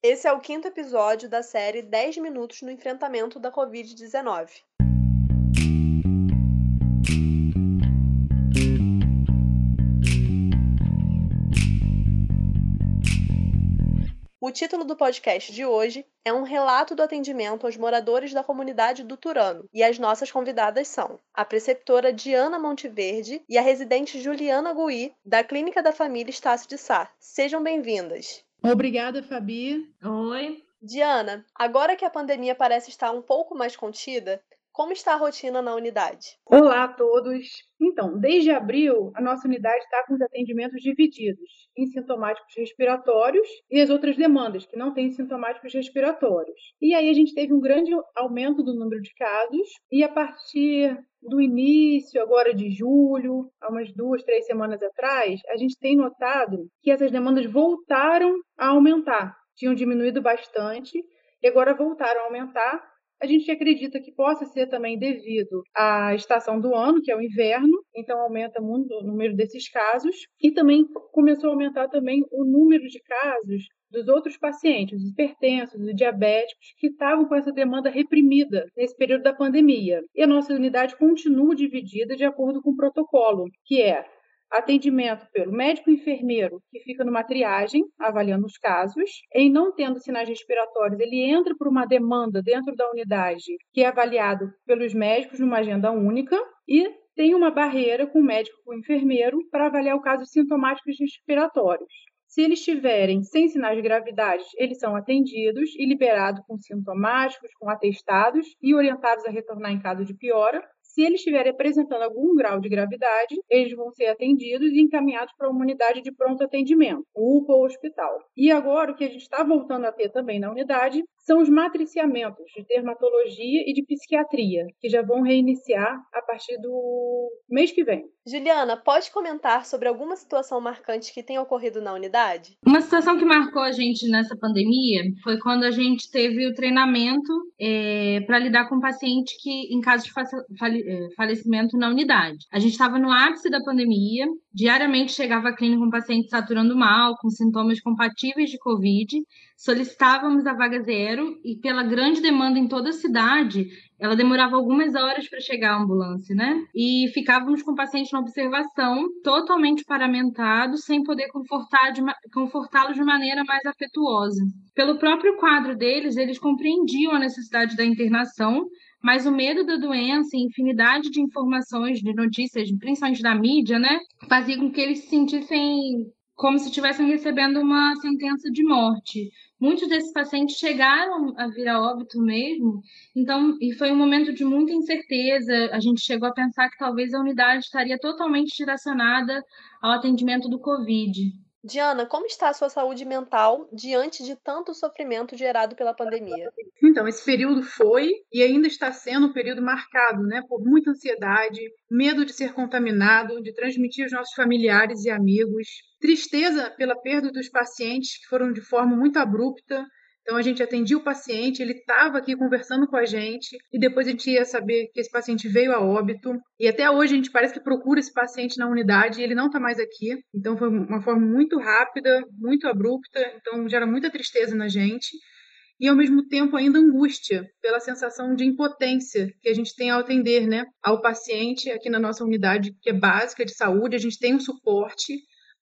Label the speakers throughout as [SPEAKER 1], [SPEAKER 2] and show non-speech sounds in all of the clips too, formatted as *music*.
[SPEAKER 1] Esse é o quinto episódio da série 10 Minutos no Enfrentamento da Covid-19. O título do podcast de hoje é um relato do atendimento aos moradores da comunidade do Turano, e as nossas convidadas são a preceptora Diana Monteverde e a residente Juliana Gui, da Clínica da Família Estácio de Sá. Sejam bem-vindas.
[SPEAKER 2] Obrigada, Fabi.
[SPEAKER 3] Oi.
[SPEAKER 1] Diana, agora que a pandemia parece estar um pouco mais contida, como está a rotina na unidade?
[SPEAKER 2] Olá a todos. Então, desde abril, a nossa unidade está com os atendimentos divididos em sintomáticos respiratórios e as outras demandas que não têm sintomáticos respiratórios. E aí a gente teve um grande aumento do número de casos e a partir do início agora de julho, há umas duas, três semanas atrás, a gente tem notado que essas demandas voltaram a aumentar. Tinham diminuído bastante e agora voltaram a aumentar a gente acredita que possa ser também devido à estação do ano, que é o inverno, então aumenta muito o número desses casos, e também começou a aumentar também o número de casos dos outros pacientes, os hipertensos, os diabéticos, que estavam com essa demanda reprimida nesse período da pandemia. E a nossa unidade continua dividida de acordo com o protocolo, que é atendimento pelo médico enfermeiro, que fica numa triagem, avaliando os casos. Em não tendo sinais respiratórios, ele entra por uma demanda dentro da unidade, que é avaliado pelos médicos numa agenda única. E tem uma barreira com o médico com o enfermeiro para avaliar o caso sintomáticos respiratórios. Se eles estiverem sem sinais de gravidade, eles são atendidos e liberados com sintomáticos, com atestados e orientados a retornar em caso de piora. Se eles estiverem apresentando algum grau de gravidade, eles vão ser atendidos e encaminhados para uma unidade de pronto atendimento, UPA ou hospital. E agora, o que a gente está voltando a ter também na unidade são os matriciamentos de dermatologia e de psiquiatria, que já vão reiniciar a partir do mês que vem.
[SPEAKER 1] Juliana, pode comentar sobre alguma situação marcante que tenha ocorrido na unidade?
[SPEAKER 3] Uma situação que marcou a gente nessa pandemia foi quando a gente teve o treinamento é, para lidar com um paciente que, em caso de é, falecimento na unidade. A gente estava no ápice da pandemia, diariamente chegava à clínica um paciente saturando mal, com sintomas compatíveis de Covid, solicitávamos a vaga zero e pela grande demanda em toda a cidade, ela demorava algumas horas para chegar a ambulância, né? E ficávamos com o paciente na observação, totalmente paramentado, sem poder confortá-los de maneira mais afetuosa. Pelo próprio quadro deles, eles compreendiam a necessidade da internação, mas o medo da doença e infinidade de informações, de notícias, principalmente da mídia, né, fazia com que eles se sentissem como se estivessem recebendo uma sentença de morte. Muitos desses pacientes chegaram a vir a óbito mesmo, então, e foi um momento de muita incerteza. A gente chegou a pensar que talvez a unidade estaria totalmente direcionada ao atendimento do Covid.
[SPEAKER 1] Diana, como está a sua saúde mental diante de tanto sofrimento gerado pela pandemia?
[SPEAKER 2] Então, esse período foi e ainda está sendo um período marcado né, por muita ansiedade, medo de ser contaminado, de transmitir aos nossos familiares e amigos, tristeza pela perda dos pacientes que foram de forma muito abrupta, então a gente atendia o paciente, ele estava aqui conversando com a gente e depois a gente ia saber que esse paciente veio a óbito. E até hoje a gente parece que procura esse paciente na unidade e ele não está mais aqui. Então foi uma forma muito rápida, muito abrupta, então gera muita tristeza na gente e ao mesmo tempo ainda angústia pela sensação de impotência que a gente tem ao atender, né, ao paciente aqui na nossa unidade que é básica de saúde, a gente tem um suporte,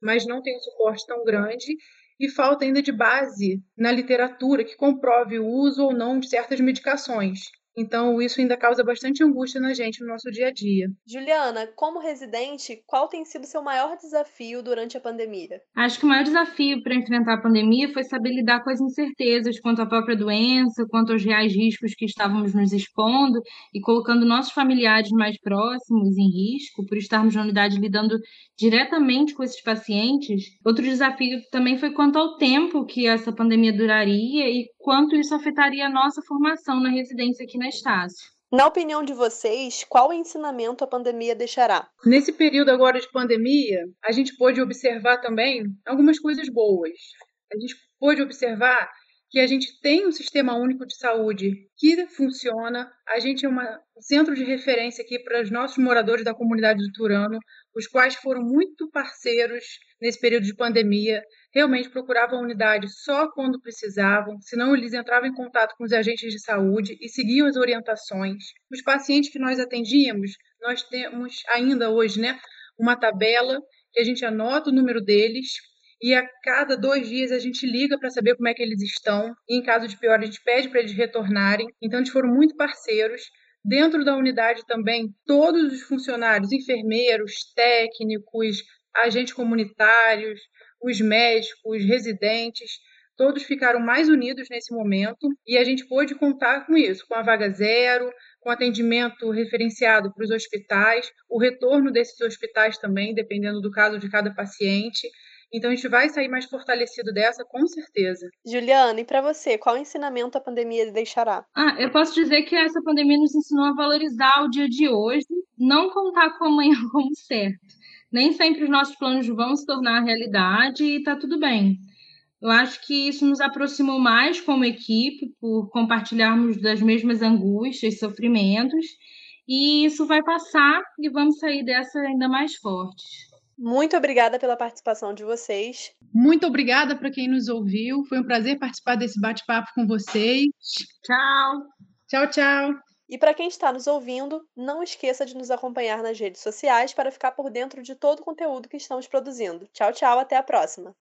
[SPEAKER 2] mas não tem um suporte tão grande e falta ainda de base na literatura que comprove o uso ou não de certas medicações. Então, isso ainda causa bastante angústia na gente no nosso dia a dia.
[SPEAKER 1] Juliana, como residente, qual tem sido seu maior desafio durante a pandemia?
[SPEAKER 3] Acho que o maior desafio para enfrentar a pandemia foi saber lidar com as incertezas quanto à própria doença, quanto aos reais riscos que estávamos nos expondo e colocando nossos familiares mais próximos em risco por estarmos na unidade lidando diretamente com esses pacientes. Outro desafio também foi quanto ao tempo que essa pandemia duraria e quanto isso afetaria a nossa formação na residência aqui na
[SPEAKER 1] Na opinião de vocês, qual ensinamento a pandemia deixará?
[SPEAKER 2] Nesse período agora de pandemia, a gente pôde observar também algumas coisas boas. A gente pôde observar que a gente tem um sistema único de saúde que funciona. A gente é uma, um centro de referência aqui para os nossos moradores da comunidade do Turano. Os quais foram muito parceiros nesse período de pandemia, realmente procuravam a unidade só quando precisavam, senão eles entravam em contato com os agentes de saúde e seguiam as orientações. Os pacientes que nós atendíamos, nós temos ainda hoje, né, uma tabela que a gente anota o número deles e a cada dois dias a gente liga para saber como é que eles estão. E em caso de pior, a gente pede para eles retornarem. Então, eles foram muito parceiros. Dentro da unidade também, todos os funcionários, enfermeiros, técnicos, agentes comunitários, os médicos, residentes, todos ficaram mais unidos nesse momento e a gente pôde contar com isso, com a vaga zero, com atendimento referenciado para os hospitais, o retorno desses hospitais também, dependendo do caso de cada paciente. Então a gente vai sair mais fortalecido dessa, com certeza.
[SPEAKER 1] Juliana, e para você, qual ensinamento a pandemia deixará?
[SPEAKER 3] Ah, eu posso dizer que essa pandemia nos ensinou a valorizar o dia de hoje, não contar com amanhã *laughs* como certo. Nem sempre os nossos planos vão se tornar realidade e tá tudo bem. Eu acho que isso nos aproximou mais como equipe, por compartilharmos das mesmas angústias, e sofrimentos, e isso vai passar e vamos sair dessa ainda mais fortes.
[SPEAKER 1] Muito obrigada pela participação de vocês.
[SPEAKER 2] Muito obrigada para quem nos ouviu. Foi um prazer participar desse bate-papo com vocês.
[SPEAKER 3] Tchau.
[SPEAKER 2] Tchau, tchau.
[SPEAKER 1] E para quem está nos ouvindo, não esqueça de nos acompanhar nas redes sociais para ficar por dentro de todo o conteúdo que estamos produzindo. Tchau, tchau, até a próxima.